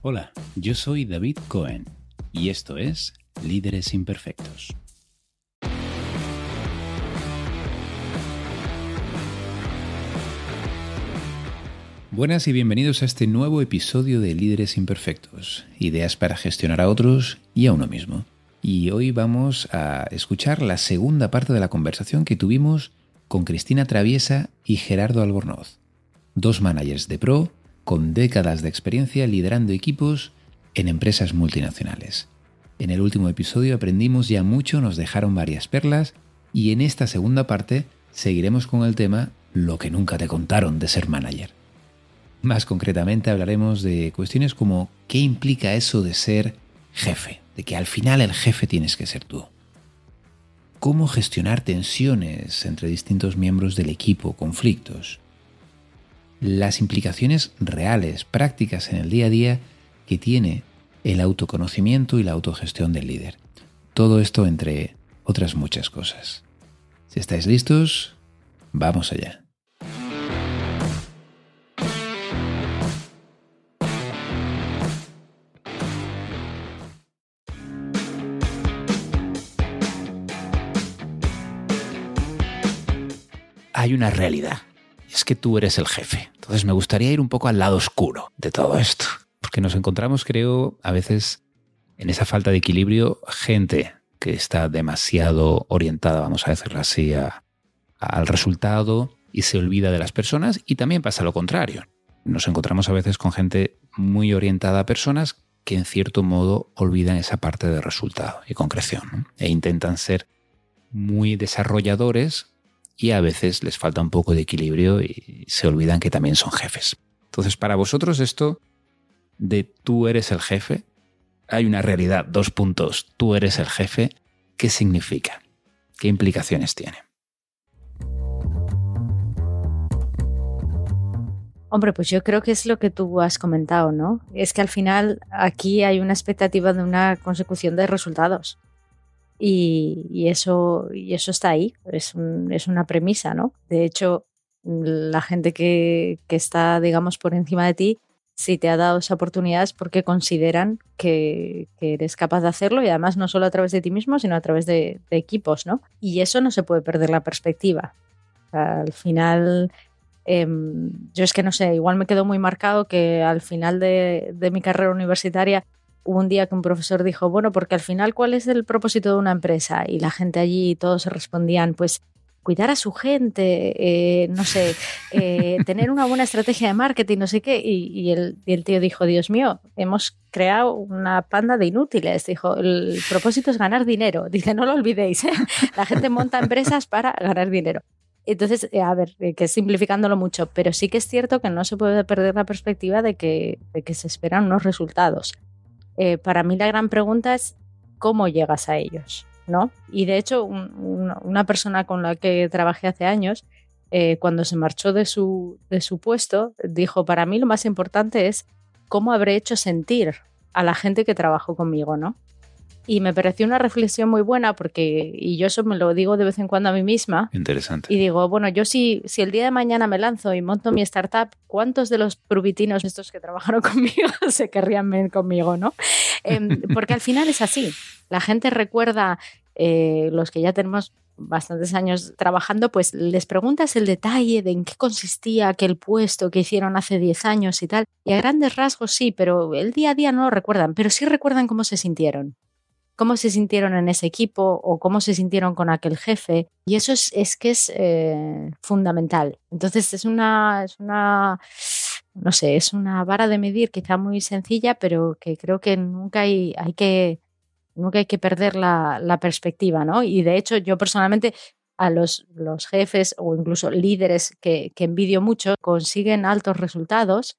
Hola, yo soy David Cohen y esto es Líderes Imperfectos. Buenas y bienvenidos a este nuevo episodio de Líderes Imperfectos, ideas para gestionar a otros y a uno mismo. Y hoy vamos a escuchar la segunda parte de la conversación que tuvimos con Cristina Traviesa y Gerardo Albornoz, dos managers de pro con décadas de experiencia liderando equipos en empresas multinacionales. En el último episodio aprendimos ya mucho, nos dejaron varias perlas y en esta segunda parte seguiremos con el tema lo que nunca te contaron de ser manager. Más concretamente hablaremos de cuestiones como qué implica eso de ser jefe, de que al final el jefe tienes que ser tú. Cómo gestionar tensiones entre distintos miembros del equipo, conflictos las implicaciones reales, prácticas en el día a día que tiene el autoconocimiento y la autogestión del líder. Todo esto entre otras muchas cosas. Si estáis listos, vamos allá. Hay una realidad es que tú eres el jefe. Entonces me gustaría ir un poco al lado oscuro de todo esto, porque nos encontramos, creo, a veces en esa falta de equilibrio, gente que está demasiado orientada, vamos a decirlo así, al resultado y se olvida de las personas y también pasa lo contrario. Nos encontramos a veces con gente muy orientada a personas que en cierto modo olvidan esa parte de resultado y concreción e intentan ser muy desarrolladores y a veces les falta un poco de equilibrio y se olvidan que también son jefes. Entonces, para vosotros esto de tú eres el jefe, hay una realidad, dos puntos, tú eres el jefe, ¿qué significa? ¿Qué implicaciones tiene? Hombre, pues yo creo que es lo que tú has comentado, ¿no? Es que al final aquí hay una expectativa de una consecución de resultados. Y, eso, y eso está ahí, es, es, una premisa, ¿no? De hecho, la gente que, que, está, digamos, por encima de ti, si te ha dado esa oportunidad es porque consideran que, que, eres capaz de hacerlo y además no solo a través de ti mismo, sino a través de, equipos, ¿no? Y eso no se puede perder la perspectiva. al final, em, yo es que no sé, igual me quedó muy marcado que al final de, de mi carrera universitaria hubo un día que un profesor dijo, bueno, porque al final, ¿cuál es el propósito de una empresa? Y la gente allí, todos respondían, pues cuidar a su gente, eh, no sé, eh, tener una buena estrategia de marketing, no sé qué. Y, el, y, el, tío dijo, Dios mío, hemos creado una panda de inútiles. Dijo, el propósito es ganar dinero. Dice, no lo olvidéis, ¿eh? la gente monta empresas para ganar dinero. Entonces, a ver, que simplificándolo mucho, pero sí que es cierto que no se puede perder la perspectiva de que, de que se esperan unos resultados. Eh, para mí la gran pregunta es cómo llegas a ellos, ¿no? Y de hecho, una persona con la que trabajé hace años, eh, cuando se marchó de su, de su puesto, dijo, para mí lo más importante es cómo habré hecho sentir a la gente que trabajó conmigo, ¿no? Y me pareció una reflexión muy buena porque, y yo eso me lo digo de vez en cuando a mí misma. Interesante. Y digo, bueno, yo si, si el día de mañana me lanzo y monto mi startup, ¿cuántos de los prubitinos estos que trabajaron conmigo se querrían ver conmigo, no? Em, porque al final es así. La gente recuerda, eh, los que ya tenemos bastantes años trabajando, pues les preguntas el detalle de en qué consistía aquel puesto que hicieron hace 10 años y tal. Y a grandes rasgos sí, pero el día a día no lo recuerdan, pero sí recuerdan cómo se sintieron cómo se sintieron en ese equipo o cómo se sintieron con aquel jefe. Y eso es, que es eh, fundamental. Entonces es una, es una, no sé, es una vara de medir quizá muy sencilla, pero que creo que nunca hay, hay que nunca hay que perder la, perspectiva, ¿no? Y de hecho, yo personalmente a los, los jefes o incluso líderes que, que envidio mucho consiguen altos resultados,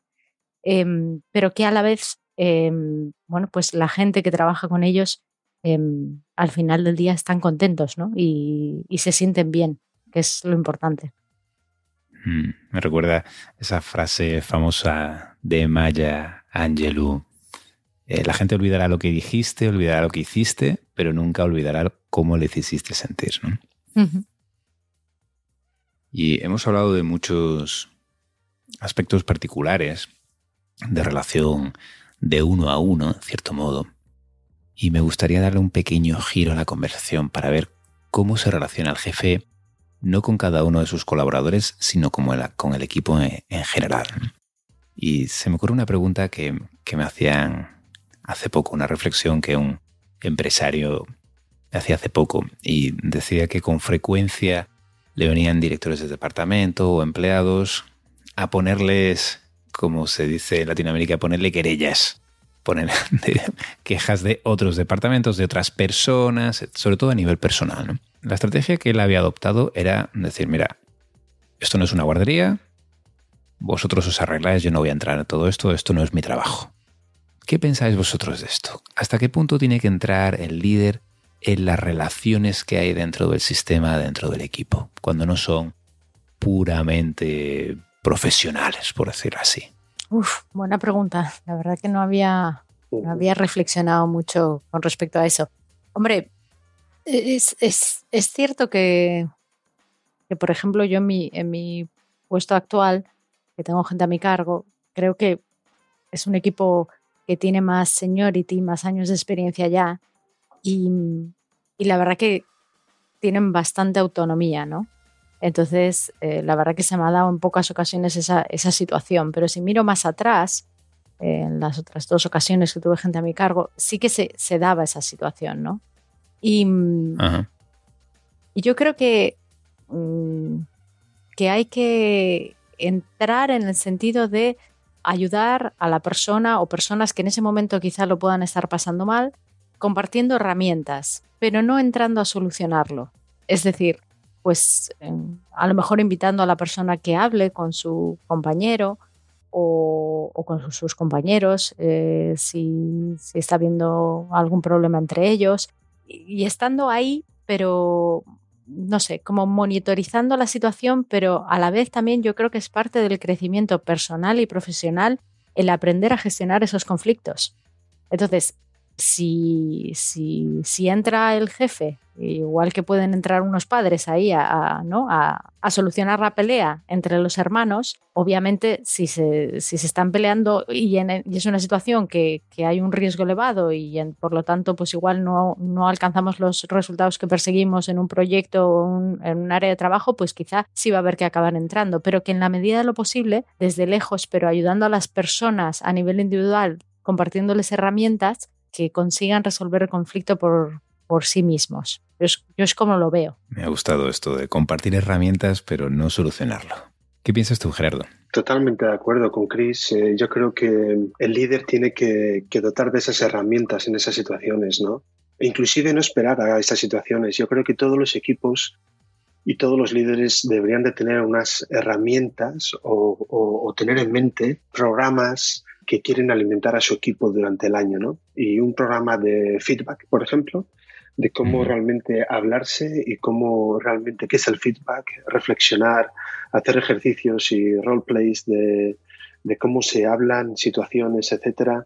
em, pero que a la vez, em, bueno, pues la gente que trabaja con ellos Em, al final del día están contentos ¿no? y, se sienten bien, que es lo importante. Mm, me recuerda esa frase famosa de Maya Angelou. Eh, la gente olvidará lo que dijiste, olvidará lo que hiciste, pero nunca olvidará cómo les hiciste sentir. ¿no? Y hemos hablado de muchos aspectos particulares de relación de uno a uno, en cierto modo. Y me gustaría darle un pequeño giro a la conversación para ver cómo se relaciona el jefe no con cada uno de sus colaboradores, sino con el, equipo en, general. Y se me ocurre una pregunta que, que me hacían hace poco, una reflexión que un empresario hacía hace poco y decía que con frecuencia le venían directores de departamento o empleados a ponerles, como se dice en Latinoamérica, a ponerle querellas, poner quejas de otros departamentos, de otras personas, sobre todo a nivel personal. La estrategia que él había adoptado era decir, mira, esto no es una guardería, vosotros os arregláis, yo no voy a entrar en todo esto, esto no es mi trabajo. ¿Qué pensáis vosotros de esto? ¿Hasta qué punto tiene que entrar el líder en las relaciones que hay dentro del sistema, dentro del equipo, cuando no son puramente profesionales, por decirlo así? Uf, buena pregunta. La verdad que no había, no había reflexionado mucho con respecto a eso. Hombre, es, cierto que, que, por ejemplo, yo en mi, en mi puesto actual, que tengo gente a mi cargo, creo que es un equipo que tiene más seniority, más años de experiencia ya, y, la verdad que tienen bastante autonomía, ¿no? Entonces, eh, la verdad que se me ha dado en pocas ocasiones esa, situación, pero si miro más atrás, en las otras dos ocasiones que tuve gente a mi cargo, sí que se, daba esa situación, ¿no? Y, y yo creo que, mm, que hay que entrar en el sentido de ayudar a la persona o personas que en ese momento quizá lo puedan estar pasando mal, compartiendo herramientas, pero no entrando a solucionarlo. Es decir, pues a lo mejor invitando a la persona que hable con su compañero o, con sus compañeros eh, si, está habiendo algún problema entre ellos y, estando ahí, pero no sé, como monitorizando la situación, pero a la vez también yo creo que es parte del crecimiento personal y profesional el aprender a gestionar esos conflictos. Entonces, si, si, si entra el jefe, igual que pueden entrar unos padres ahí a, solucionar la pelea entre los hermanos, obviamente si se, están peleando y, es una situación que, hay un riesgo elevado y por lo tanto pues igual no, alcanzamos los resultados que perseguimos en un proyecto o en un área de trabajo, pues quizá sí va a haber que acabar entrando, pero que en la medida de lo posible, desde lejos, pero ayudando a las personas a nivel individual, compartiéndoles herramientas, que consigan resolver el conflicto por sí mismos. Yo es, como lo veo. Me ha gustado esto de compartir herramientas, pero no solucionarlo. ¿Qué piensas tú, Gerardo? Totalmente de acuerdo con Chris. Eh, yo creo que el líder tiene que, dotar de esas herramientas en esas situaciones, ¿no? E inclusive no esperar a estas situaciones. Yo creo que todos los equipos y todos los líderes deberían de tener unas herramientas o tener en mente programas, que quieren alimentar a su equipo durante el año, ¿no? Y un programa de feedback, por ejemplo, de cómo realmente hablarse y cómo realmente qué es el feedback, reflexionar, hacer ejercicios y roleplays de, de cómo se hablan, situaciones, etcétera.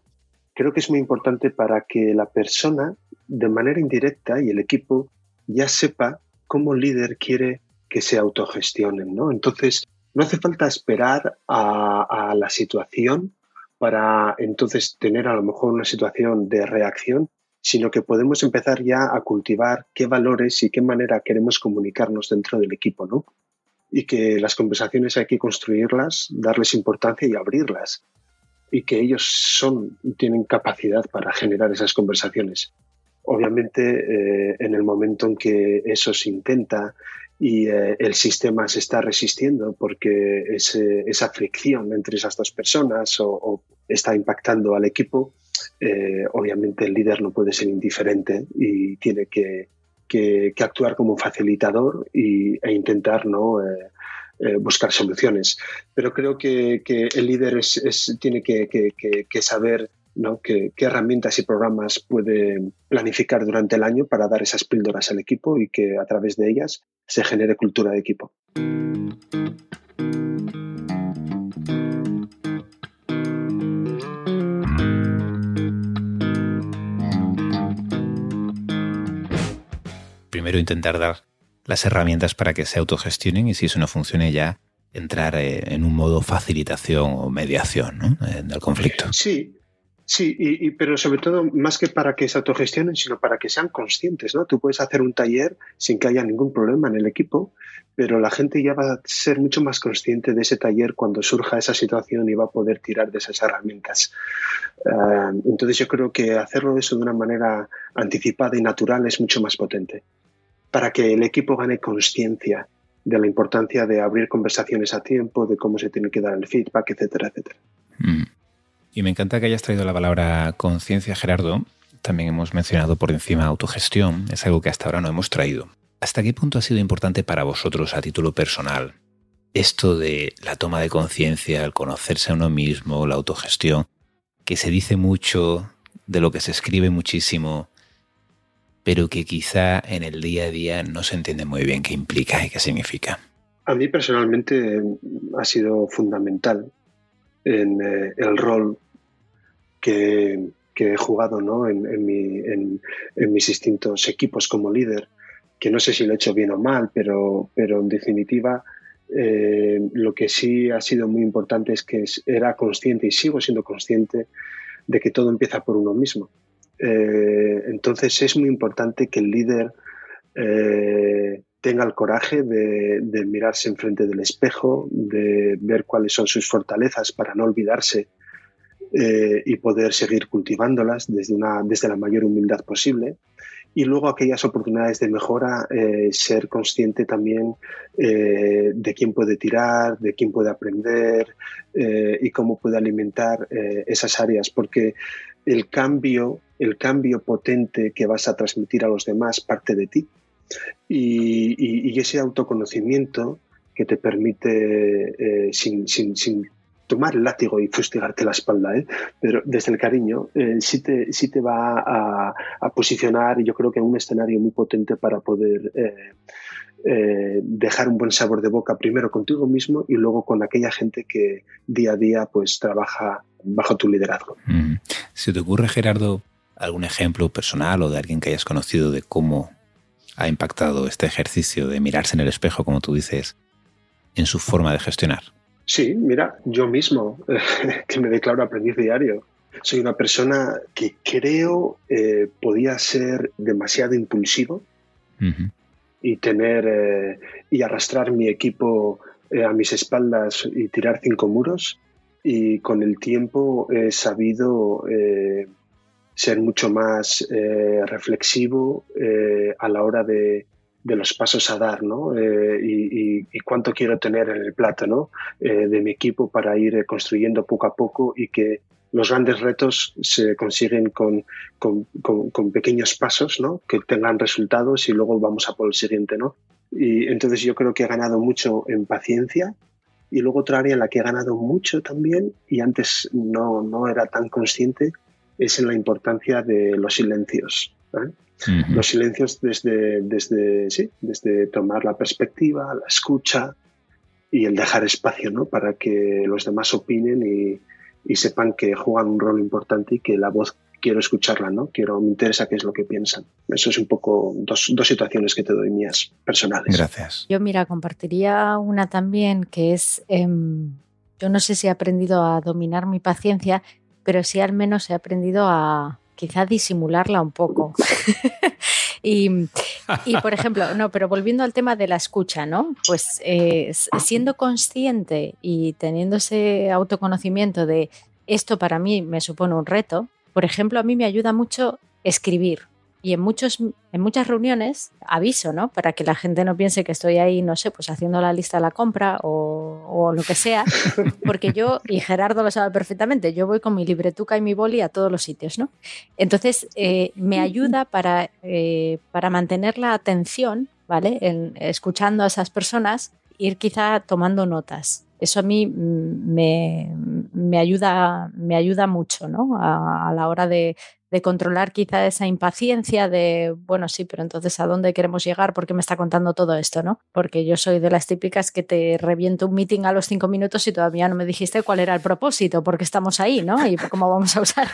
Creo que es muy importante para que la persona, de manera indirecta, y el equipo ya sepa cómo el líder quiere que se autogestionen, ¿no? Entonces, no hace falta esperar a, a la situación para entonces tener a lo mejor una situación de reacción, sino que podemos empezar ya a cultivar qué valores y qué manera queremos comunicarnos dentro del equipo, ¿no? Y que las conversaciones hay que construirlas, darles importancia y abrirlas. Y que ellos son tienen capacidad para generar esas conversaciones. Obviamente, eh, en el momento en que eso se intenta y eh, el sistema se está resistiendo porque esa fricción entre esas dos personas o, está impactando al equipo, eh, obviamente el líder no puede ser indiferente y tiene que, actuar como facilitador y, e intentar ¿no? Eh, buscar soluciones. Pero creo que, el líder es, tiene que, saber ¿no? qué, herramientas y programas puede planificar durante el año para dar esas píldoras al equipo y que a través de ellas se genere cultura de equipo. Primero intentar dar las herramientas para que se autogestionen y si eso no funcione ya entrar eh, en un modo facilitación o mediación del conflicto. Sí, Sí, y, pero sobre todo, más que para que se autogestionen, sino para que sean conscientes, ¿no? Tú puedes hacer un taller sin que haya ningún problema en el equipo, pero la gente ya va a ser mucho más consciente de ese taller cuando surja esa situación y va a poder tirar de esas herramientas. Ah, entonces yo creo que hacerlo eso de una manera anticipada y natural es mucho más potente, para que el equipo gane conciencia de la importancia de abrir conversaciones a tiempo, de cómo se tiene que dar el feedback, etcétera, etcétera. Mm. Y me encanta que hayas traído la palabra conciencia, Gerardo. También hemos mencionado por encima autogestión, es algo que hasta ahora no hemos traído. ¿Hasta qué punto ha sido importante para vosotros a título personal esto de la toma de conciencia, el conocerse a uno mismo, la autogestión, que se dice mucho, de lo que se escribe muchísimo, pero que quizá en el día a día no se entiende muy bien qué implica y qué significa? A mí personalmente ha sido fundamental en eh, el rol que, he jugado ¿no? en, mis distintos equipos como líder, que no sé si lo he hecho bien o mal, pero, pero en definitiva eh, lo que sí ha sido muy importante es que era consciente y sigo siendo consciente de que todo empieza por uno mismo. Eh, entonces es muy importante que el líder eh, tenga el coraje de, de, mirarse enfrente del espejo, de ver cuáles son sus fortalezas para no olvidarse eh, y poder seguir cultivándolas desde, una, desde la mayor humildad posible. Y luego aquellas oportunidades de mejora, eh, ser consciente también eh, de quién puede tirar, de quién puede aprender y cómo puede alimentar esas áreas, porque el cambio, el cambio potente que vas a transmitir a los demás parte de ti. Y, ese autoconocimiento que te permite, sin, sin, sin tomar el látigo y fustigarte la espalda, ¿eh? pero desde el cariño eh, sí, te, sí te va a, a, posicionar, yo creo que en un escenario muy potente para poder eh, eh, dejar un buen sabor de boca primero contigo mismo y luego con aquella gente que día a día pues trabaja bajo tu liderazgo. Mm. Si te ocurre, Gerardo, algún ejemplo personal o de alguien que hayas conocido de cómo ha impactado este ejercicio de mirarse en el espejo, como tú dices, en su forma de gestionar. Sí, mira, yo mismo, que me declaro aprendiz diario, soy una persona que creo eh, podía ser demasiado impulsivo y tener eh, y arrastrar mi equipo eh, a mis espaldas y tirar cinco muros. Y con el tiempo he sabido ser mucho más reflexivo a la hora de, de los pasos a dar, ¿no? Eh, y, cuánto quiero tener en el plato, ¿no? Eh, de mi equipo para ir construyendo poco a poco y que los grandes retos se consiguen con, con, pequeños pasos, ¿no? Que tengan resultados y luego vamos a por el siguiente, ¿no? Y entonces yo creo que he ganado mucho en paciencia y luego otra área en la que he ganado mucho también y antes no, no era tan consciente es en la importancia de los silencios. ¿eh? Los silencios desde, desde, sí, desde tomar la perspectiva, la escucha y el dejar espacio ¿no? para que los demás opinen y, y sepan que juegan un rol importante y que la voz quiero escucharla, ¿no? Quiero, me interesa qué es lo que piensan. Eso es un poco dos, dos, situaciones que te doy mías personales. Gracias. Yo, mira, compartiría una también que es, em, yo no sé si he aprendido a dominar mi paciencia, pero sí al menos he aprendido a, quizá disimularla un poco. y, por ejemplo, no, pero volviendo al tema de la escucha, ¿no? Pues eh, siendo consciente y teniendo ese autoconocimiento de esto para mí me supone un reto, por ejemplo, a mí me ayuda mucho escribir y en, muchos, en muchas reuniones aviso, ¿no? Para que la gente no piense que estoy ahí, no sé, pues haciendo la lista de la compra o, lo que sea, porque yo, y Gerardo lo sabe perfectamente, yo voy con mi libretuca y mi boli a todos los sitios, ¿no? Entonces, eh, me ayuda para, eh, para mantener la atención, ¿vale? En, escuchando a esas personas, ir quizá tomando notas. Eso a mí me, me ayuda, me ayuda mucho, ¿no? a la hora de, de controlar quizá esa impaciencia de, bueno, sí, pero entonces ¿a dónde queremos llegar? ¿Por qué me está contando todo esto? ¿no? Porque yo soy de las típicas que te reviento un meeting a los cinco minutos y todavía no me dijiste cuál era el propósito, porque estamos ahí, ¿no? Y cómo vamos a usar.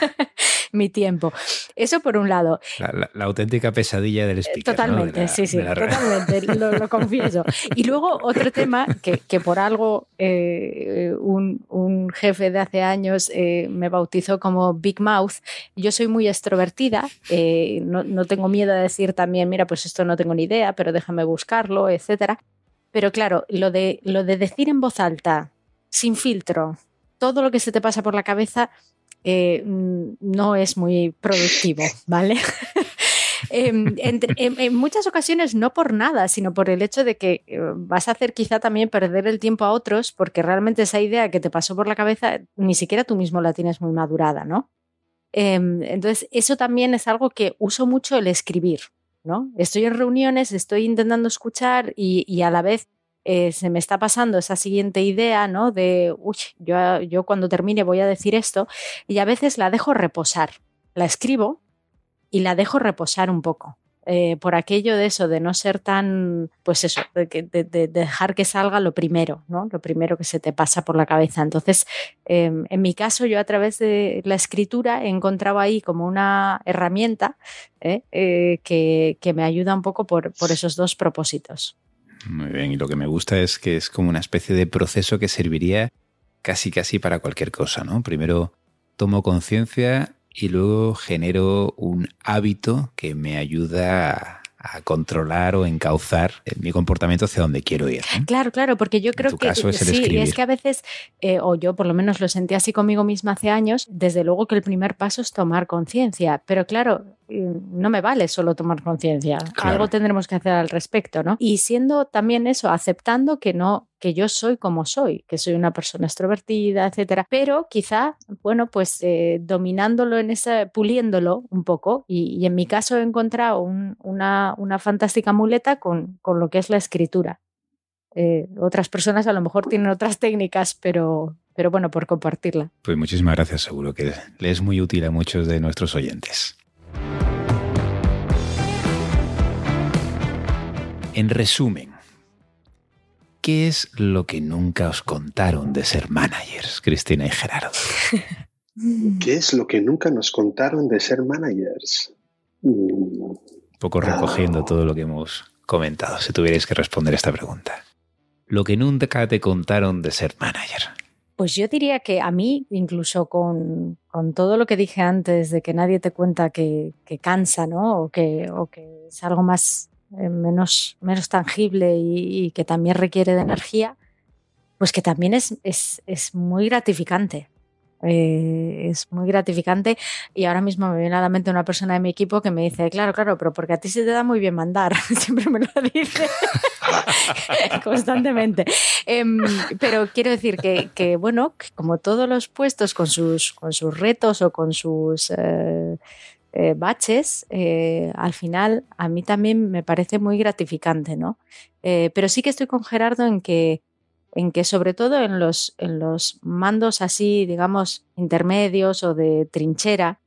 Mi tiempo. Eso por un lado. La, auténtica pesadilla del speaker. Totalmente, sí, sí, totalmente, lo, confieso. Y luego otro tema que, que por algo eh, un, un, jefe de hace años eh, me bautizó como Big Mouth. Yo soy muy extrovertida, eh, no, no, tengo miedo a decir también, mira, pues esto no tengo ni idea, pero déjame buscarlo, etcétera. Pero claro, lo de, lo de decir en voz alta, sin filtro, todo lo que se te pasa por la cabeza, eh, mm, no es muy productivo, ¿vale? Em, en, muchas ocasiones no por nada, sino por el hecho de que eh, vas a hacer quizá también perder el tiempo a otros porque realmente esa idea que te pasó por la cabeza ni siquiera tú mismo la tienes muy madurada, ¿no? Em, entonces, eso también es algo que uso mucho el escribir, ¿no? Estoy en reuniones, estoy intentando escuchar y a la vez eh, se me está pasando esa siguiente idea, ¿no? De, uy, yo, yo cuando termine voy a decir esto, y a veces la dejo reposar. La escribo y la dejo reposar un poco. Eh, por aquello de eso, de no ser tan, pues eso, de, dejar que salga lo primero, ¿no? Lo primero que se te pasa por la cabeza. Entonces, em, en mi caso, yo a través de la escritura he encontrado ahí como una herramienta ¿eh? que, que, me ayuda un poco por, por esos dos propósitos. Muy bien, y lo que me gusta es que es como una especie de proceso que serviría casi casi para cualquier cosa, ¿no? Primero tomo conciencia y luego genero un hábito que me ayuda a controlar o encauzar mi comportamiento hacia donde quiero ir. Claro, claro, porque yo creo que sí, es que a veces, eh, o yo por lo menos lo sentí así conmigo misma hace años, desde luego que el primer paso es tomar conciencia, pero claro, no me vale solo tomar conciencia, algo tendremos que hacer al respecto, ¿no? Y siendo también eso, aceptando que no, que yo soy como soy, que soy una persona extrovertida, etcétera, pero quizá, bueno, pues eh, dominándolo en ese, puliéndolo un poco, y, en mi caso he encontrado una, una, fantástica muleta con, con, lo que es la escritura. Eh, otras personas a lo mejor tienen otras técnicas, pero, pero bueno, por compartirla. Pues muchísimas gracias, seguro que le es muy útil a muchos de nuestros oyentes. En resumen, ¿qué es lo que nunca os contaron de ser managers, Cristina y Gerardo? ¿Qué es lo que nunca nos contaron de ser managers? Un poco recogiendo todo lo que hemos comentado, si tuvierais que responder esta pregunta. Lo que nunca te contaron de ser manager. Pues yo diría que a mí, incluso con, todo lo que dije antes de que nadie te cuenta que, cansa, ¿no? O que, o que es algo más menos, menos tangible y, que también requiere de energía, pues que también es, es, es muy gratificante. Eh, es muy gratificante y ahora mismo me viene a la mente una persona de mi equipo que me dice, claro, claro, pero porque a ti se te da muy bien mandar, siempre me lo dice constantemente. Em, pero quiero decir que, que, bueno, como todos los puestos con sus, con sus retos o con sus... Eh, eh, baches, eh, al final a mí también me parece muy gratificante, ¿no? Eh, pero sí que estoy con Gerardo en que, en que sobre todo en los, en los mandos así, digamos, intermedios o de trinchera,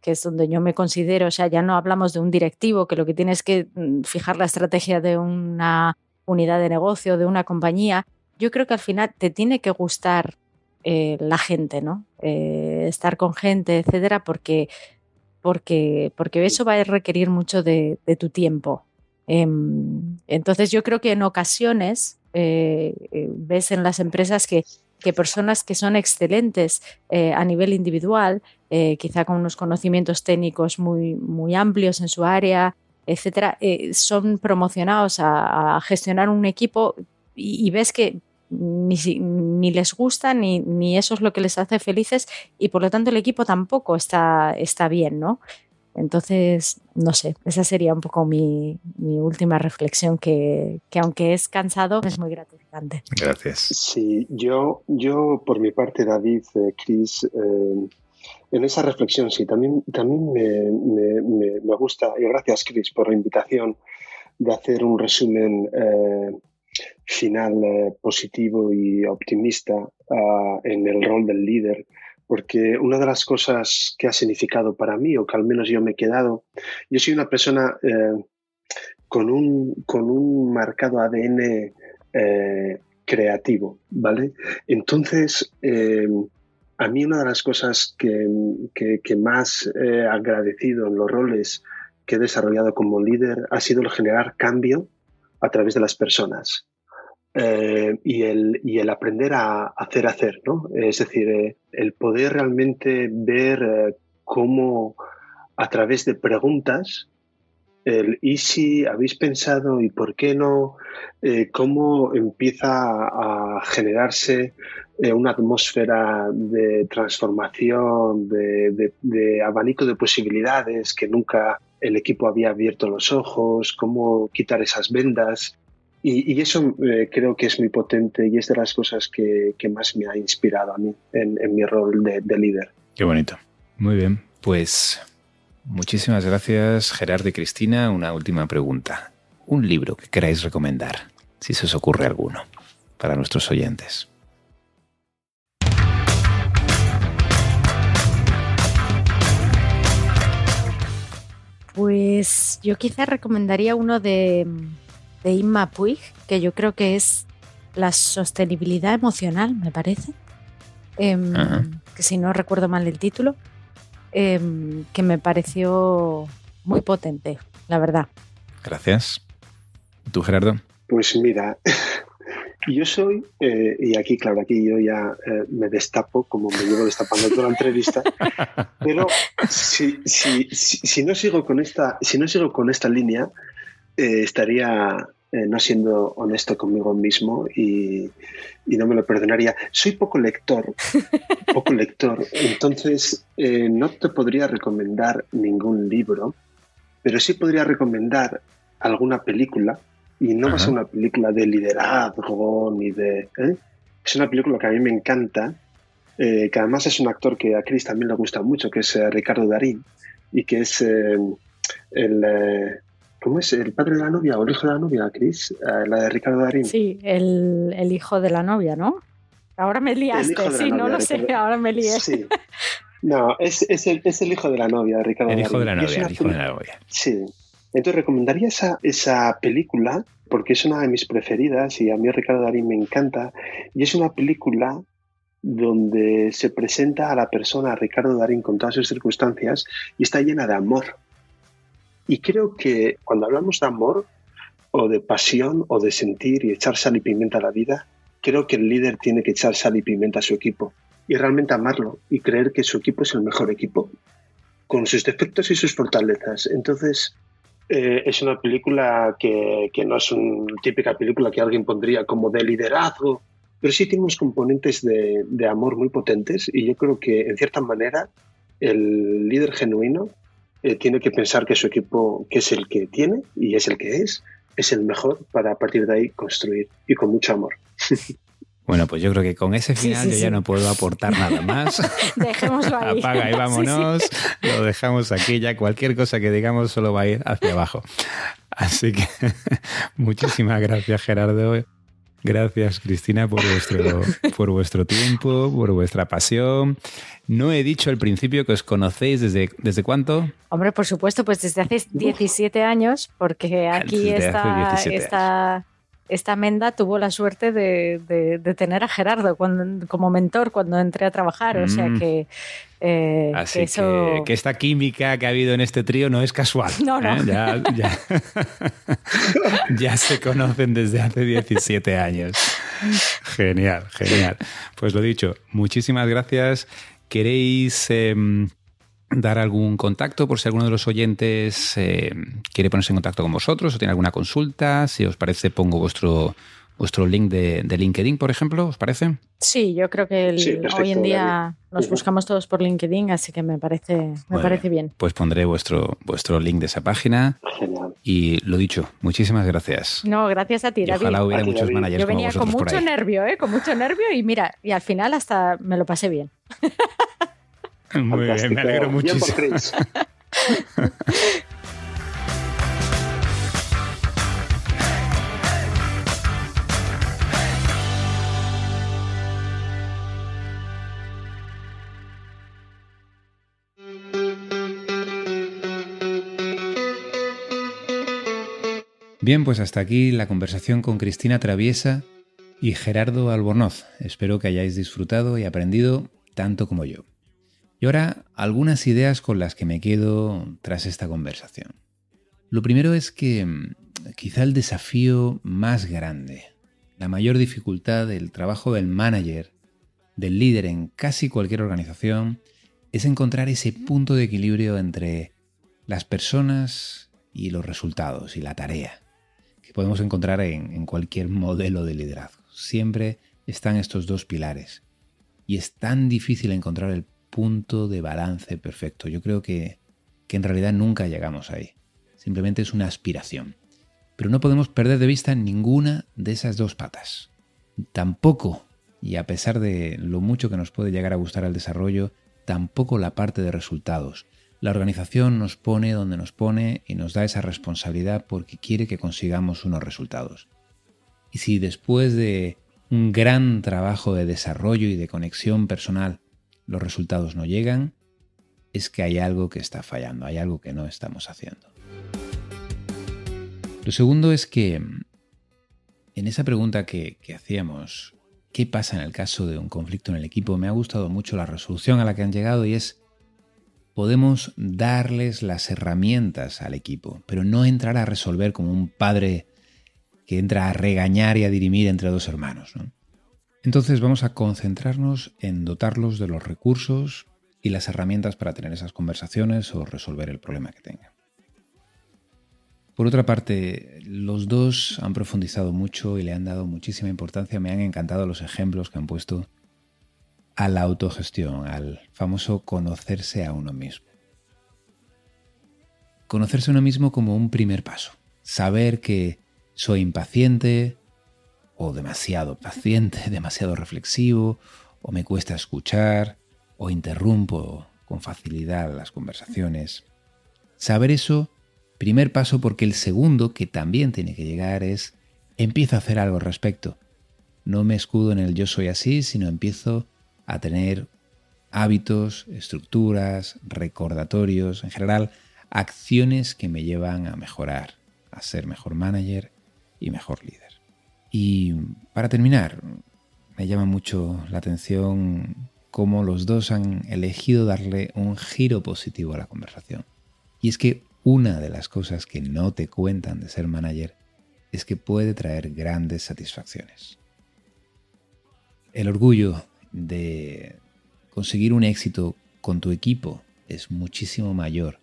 que es donde yo me considero, o sea, ya no hablamos de un directivo que lo que tiene es que mm, fijar la estrategia de una unidad de negocio, de una compañía, yo creo que al final te tiene que gustar la gente, ¿no? estar con gente, etcétera, porque porque, porque eso va a requerir mucho de, tu tiempo. Em, entonces yo creo que en ocasiones eh, eh, ves en las empresas que, personas que son excelentes eh, a nivel individual, quizá con unos conocimientos técnicos muy, muy amplios en su área, etcétera, son promocionados a, gestionar un equipo y, ves que ni, ni les gusta ni, ni, eso es lo que les hace felices y por lo tanto el equipo tampoco está, está bien, ¿no? Entonces, no sé, esa sería un poco mi, mi última reflexión, que, que, aunque es cansado, es muy gratificante. Gracias. Sí, yo, yo por mi parte, David, eh, Chris, eh, en esa reflexión sí, también, también me, me, me, gusta, y gracias Chris por la invitación de hacer un resumen eh, final eh, positivo y optimista ah, en el rol del líder, porque una de las cosas que ha significado para mí, o que al menos yo me he quedado, yo soy una persona eh, con, un, con un marcado ADN eh, creativo, ¿vale? Entonces, a mí una de las cosas que, que, más he agradecido en los roles que he desarrollado como líder ha sido el generar cambio a través de las personas. Eh, y, el, y, el, aprender a hacer hacer, ¿no? Es decir, eh, el poder realmente ver eh, cómo a través de preguntas, el y si habéis pensado y por qué no, cómo empieza a generarse una atmósfera de transformación, de, de abanico de posibilidades que nunca el equipo había abierto los ojos, cómo quitar esas vendas, y, eso eh, creo que es muy potente y es de las cosas que, más me ha inspirado a mí en, mi rol de, líder. Qué bonito. Muy bien. Pues muchísimas gracias Gerardo y Cristina. Una última pregunta. Un libro que queráis recomendar, si se os ocurre alguno, para nuestros oyentes. Pues yo quizás recomendaría uno de de Inma Puig, que yo creo que es la sostenibilidad emocional, me parece. Em, que si no recuerdo mal el título, em, que me pareció muy potente, la verdad. Gracias. ¿Tú, Gerardo? Pues mira, yo soy, eh, y aquí, claro, aquí yo ya eh, me destapo, como me llevo destapando toda la entrevista, pero si, si, si, no sigo con esta, si no sigo con esta línea, eh, estaría eh, no siendo honesto conmigo mismo y, no me lo perdonaría. Soy poco lector, poco lector, entonces eh, no te podría recomendar ningún libro, pero sí podría recomendar alguna película y no va a ser una película de liderazgo ni de... ¿eh? Es una película que a mí me encanta, que además es un actor que a Chris también le gusta mucho, que es Ricardo Darín y que es el ¿Cómo es? ¿El padre de la novia o el hijo de la novia, Cris? Eh, la de Ricardo Darín. Sí, el, hijo de la novia, ¿no? Ahora me liaste, sí, no lo sé, ahora me lié. Sí. No, es, el, hijo de la novia, Ricardo El hijo de la novia, el hijo de la novia. Sí. Entonces recomendaría esa, esa película porque es una de mis preferidas y a mí Ricardo Darín me encanta. Y es una película donde se presenta a la persona, a Ricardo Darín, con todas sus circunstancias y está llena de amor y creo que cuando hablamos de amor o de pasión o de sentir y echar sal y pimienta a la vida, creo que el líder tiene que echar sal y pimienta a su equipo y realmente amarlo y creer que su equipo es el mejor equipo, con sus defectos y sus fortalezas. Entonces, eh, es una película que, que, no es una típica película que alguien pondría como de liderazgo, pero sí tiene unos componentes de, de amor muy potentes y yo creo que, en cierta manera, el líder genuino eh, tiene que pensar que su equipo, que es el que tiene y es el que es, es el mejor para a partir de ahí construir y con mucho amor. Bueno, pues yo creo que con ese final yo ya no puedo aportar nada más. Dejémoslo ahí. Apaga y vámonos. Lo dejamos aquí. Ya cualquier cosa que digamos solo va a ir hacia abajo. Así que muchísimas gracias, Gerardo. Gracias, Cristina, por vuestro, por vuestro tiempo, por vuestra pasión. No he dicho al principio que os conocéis desde, desde cuánto. Hombre, por supuesto, pues desde hace 17 años, porque aquí está, está esta Menda tuvo la suerte de, tener a Gerardo como mentor cuando entré a trabajar. O sea mm. que. Eh, Así que, que, esta química que ha habido en este trío no es casual. No, no. ¿eh? Ya, se conocen desde hace 17 años. Genial, genial. Pues lo dicho, muchísimas gracias. ¿Queréis em, dar algún contacto por si alguno de los oyentes eh, quiere ponerse en contacto con vosotros o tiene alguna consulta. Si os parece, pongo vuestro, vuestro link de, LinkedIn, por ejemplo, ¿os parece? Sí, yo creo que hoy en día nos buscamos todos por LinkedIn, así que me parece, me parece bien. Pues pondré vuestro, vuestro link de esa página. Y lo dicho, muchísimas gracias. No, gracias a ti, David. ojalá hubiera muchos managers Yo venía con mucho nervio, ¿eh? con mucho nervio y mira, y al final hasta me lo pasé bien. Muy bien, me alegro muchísimo. Bien, pues hasta aquí la conversación con Cristina Traviesa y Gerardo Albornoz. Espero que hayáis disfrutado y aprendido tanto como yo. Y ahora algunas ideas con las que me quedo tras esta conversación. Lo primero es que mm, quizá el desafío más grande, la mayor dificultad del trabajo del manager, del líder en casi cualquier organización, es encontrar ese punto de equilibrio entre las personas y los resultados y la tarea, que podemos encontrar en, cualquier modelo de liderazgo. Siempre están estos dos pilares. Y es tan difícil encontrar el punto de balance perfecto. Yo creo que, que en realidad nunca llegamos ahí. Simplemente es una aspiración. Pero no podemos perder de vista ninguna de esas dos patas. Tampoco, y a pesar de lo mucho que nos puede llegar a gustar el desarrollo, tampoco la parte de resultados. La organización nos pone donde nos pone y nos da esa responsabilidad porque quiere que consigamos unos resultados. Y si después de un gran trabajo de desarrollo y de conexión personal los resultados no llegan, es que hay algo que está fallando, hay algo que no estamos haciendo. Lo segundo es que en esa pregunta que, hacíamos, qué pasa en el caso de un conflicto en el equipo, me ha gustado mucho la resolución a la que han llegado y es podemos darles las herramientas al equipo, pero no entrar a resolver como un padre que entra a regañar y a dirimir entre dos hermanos. Entonces vamos a concentrarnos en dotarlos de los recursos y las herramientas para tener esas conversaciones o resolver el problema que tengan. Por otra parte, los dos han profundizado mucho y le han dado muchísima importancia. Me han encantado los ejemplos que han puesto a la autogestión, al famoso conocerse a uno mismo. Conocerse a uno mismo como un primer paso. Saber que soy impaciente o demasiado paciente, demasiado reflexivo, o me cuesta escuchar, o interrumpo con facilidad las conversaciones. Saber eso Primer paso porque el segundo, que también tiene que llegar, es empiezo a hacer algo al respecto. No me escudo en el yo soy así, sino empiezo a tener hábitos, estructuras, recordatorios, en general, acciones que me llevan a mejorar, a ser mejor manager y mejor líder. Y para terminar, me llama mucho la atención cómo los dos han elegido darle un giro positivo a la conversación. Y es que una de las cosas que no te cuentan de ser manager es que puede traer grandes satisfacciones. El orgullo de conseguir un éxito con tu equipo es muchísimo mayor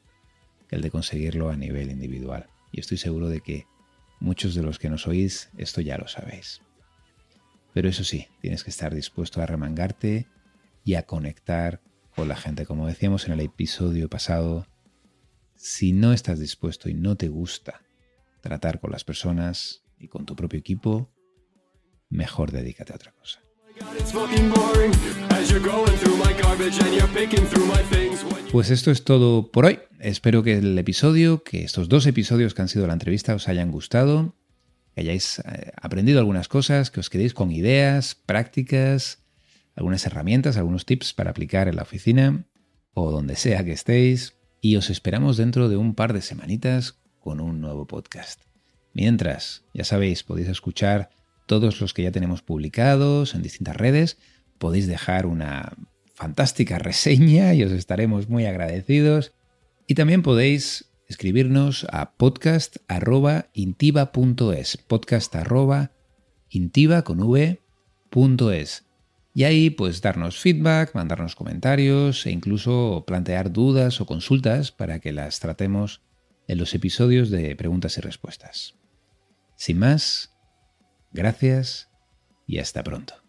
que el de conseguirlo a nivel individual. Y estoy seguro de que muchos de los que nos oís esto ya lo sabéis. Pero eso sí, tienes que estar dispuesto a remangarte y a conectar con la gente. Como decíamos en el episodio pasado, si no estás dispuesto y no te gusta tratar con las personas y con tu propio equipo, mejor dedícate a otra cosa. Pues esto es todo por hoy. Espero que el episodio, que estos dos episodios que han sido la entrevista os hayan gustado, que hayáis eh, aprendido algunas cosas, que os quedéis con ideas, prácticas, algunas herramientas, algunos tips para aplicar en la oficina o donde sea que estéis y os esperamos dentro de un par de semanitas con un nuevo podcast. Mientras, ya sabéis, podéis escuchar todos los que ya tenemos publicados en distintas redes, podéis dejar una fantástica reseña y os estaremos muy agradecidos. Y también podéis escribirnos a podcast.intiva.es, podcast.intiva con y ahí pues darnos feedback, mandarnos comentarios e incluso plantear dudas o consultas para que las tratemos en los episodios de preguntas y respuestas. Sin más, gracias y hasta pronto.